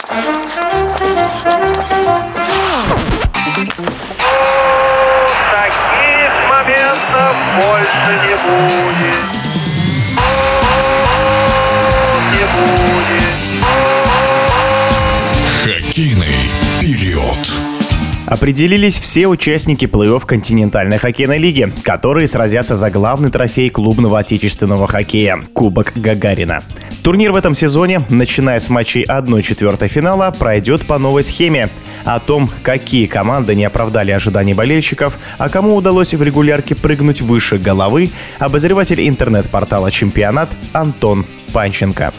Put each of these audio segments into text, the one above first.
Таких моментов больше не будет. Не будет. Хоккейный период. Определились все участники плей-офф континентальной хоккейной лиги, которые сразятся за главный трофей клубного отечественного хоккея – Кубок Гагарина. Турнир в этом сезоне, начиная с матчей 1-4 финала, пройдет по новой схеме. О том, какие команды не оправдали ожиданий болельщиков, а кому удалось в регулярке прыгнуть выше головы, обозреватель интернет-портала «Чемпионат» Антон Панченко.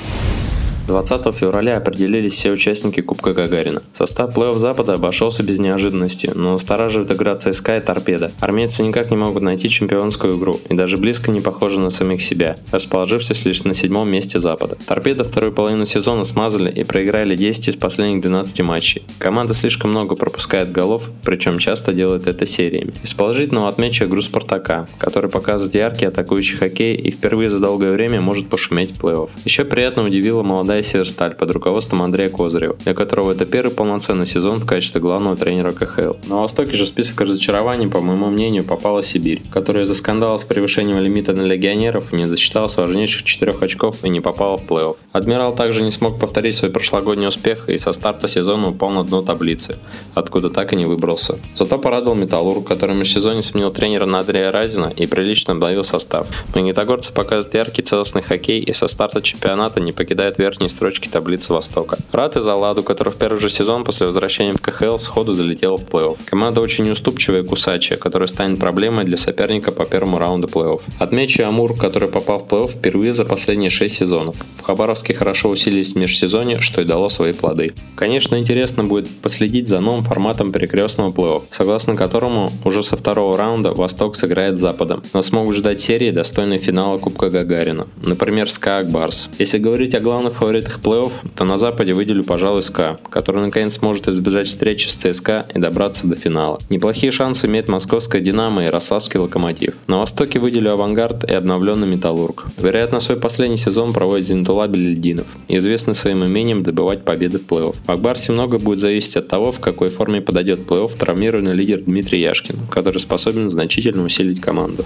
20 февраля определились все участники Кубка Гагарина. Состав плей-офф Запада обошелся без неожиданности, но настораживает игра ЦСКА и Торпеда. Армейцы никак не могут найти чемпионскую игру и даже близко не похожи на самих себя, расположившись лишь на седьмом месте Запада. Торпеда вторую половину сезона смазали и проиграли 10 из последних 12 матчей. Команда слишком много пропускает голов, причем часто делает это сериями. Из положительного отмечу игру Спартака, который показывает яркий атакующий хоккей и впервые за долгое время может пошуметь в плей-офф. Еще приятно удивила молодая Молодая Северсталь под руководством Андрея Козырева, для которого это первый полноценный сезон в качестве главного тренера КХЛ. На Востоке же список разочарований, по моему мнению, попала Сибирь, которая за скандал с превышением лимита на легионеров не засчиталась важнейших четырех очков и не попала в плей-офф. Адмирал также не смог повторить свой прошлогодний успех и со старта сезона упал на дно таблицы, откуда так и не выбрался. Зато порадовал Металлург, который в межсезонье сменил тренера на Андрея Разина и прилично обновил состав. Магнитогорцы показывают яркий целостный хоккей и со старта чемпионата не покидают верхний верхней строчке таблицы Востока. Рад и за Ладу, который в первый же сезон после возвращения в КХЛ сходу залетел в плей-офф. Команда очень неуступчивая и кусачая, которая станет проблемой для соперника по первому раунду плей-офф. Отмечу Амур, который попал в плей-офф впервые за последние 6 сезонов. В Хабаровске хорошо усилились в межсезонье, что и дало свои плоды. Конечно, интересно будет последить за новым форматом перекрестного плей-офф, согласно которому уже со второго раунда Восток сыграет с Западом. Нас могут ждать серии, достойные финала Кубка Гагарина. Например, СКА Акбарс. Если говорить о главных фаворитах плей-офф, то на Западе выделю, пожалуй, СКА, который наконец сможет избежать встречи с ЦСКА и добраться до финала. Неплохие шансы имеет московская «Динамо» и ярославский «Локомотив». На Востоке выделю «Авангард» и обновленный «Металлург». Вероятно, свой последний сезон проводит Зенитула Белединов, известный своим умением добывать победы в плей-офф. В Акбарсе много будет зависеть от того, в какой форме подойдет плей-офф травмированный лидер Дмитрий Яшкин, который способен значительно усилить команду.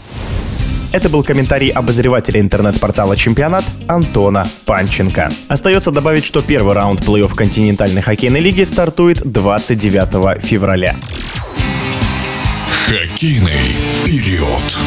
Это был комментарий обозревателя интернет-портала «Чемпионат» Антона Панченко. Остается добавить, что первый раунд плей-офф континентальной хоккейной лиги стартует 29 февраля. Хоккейный период.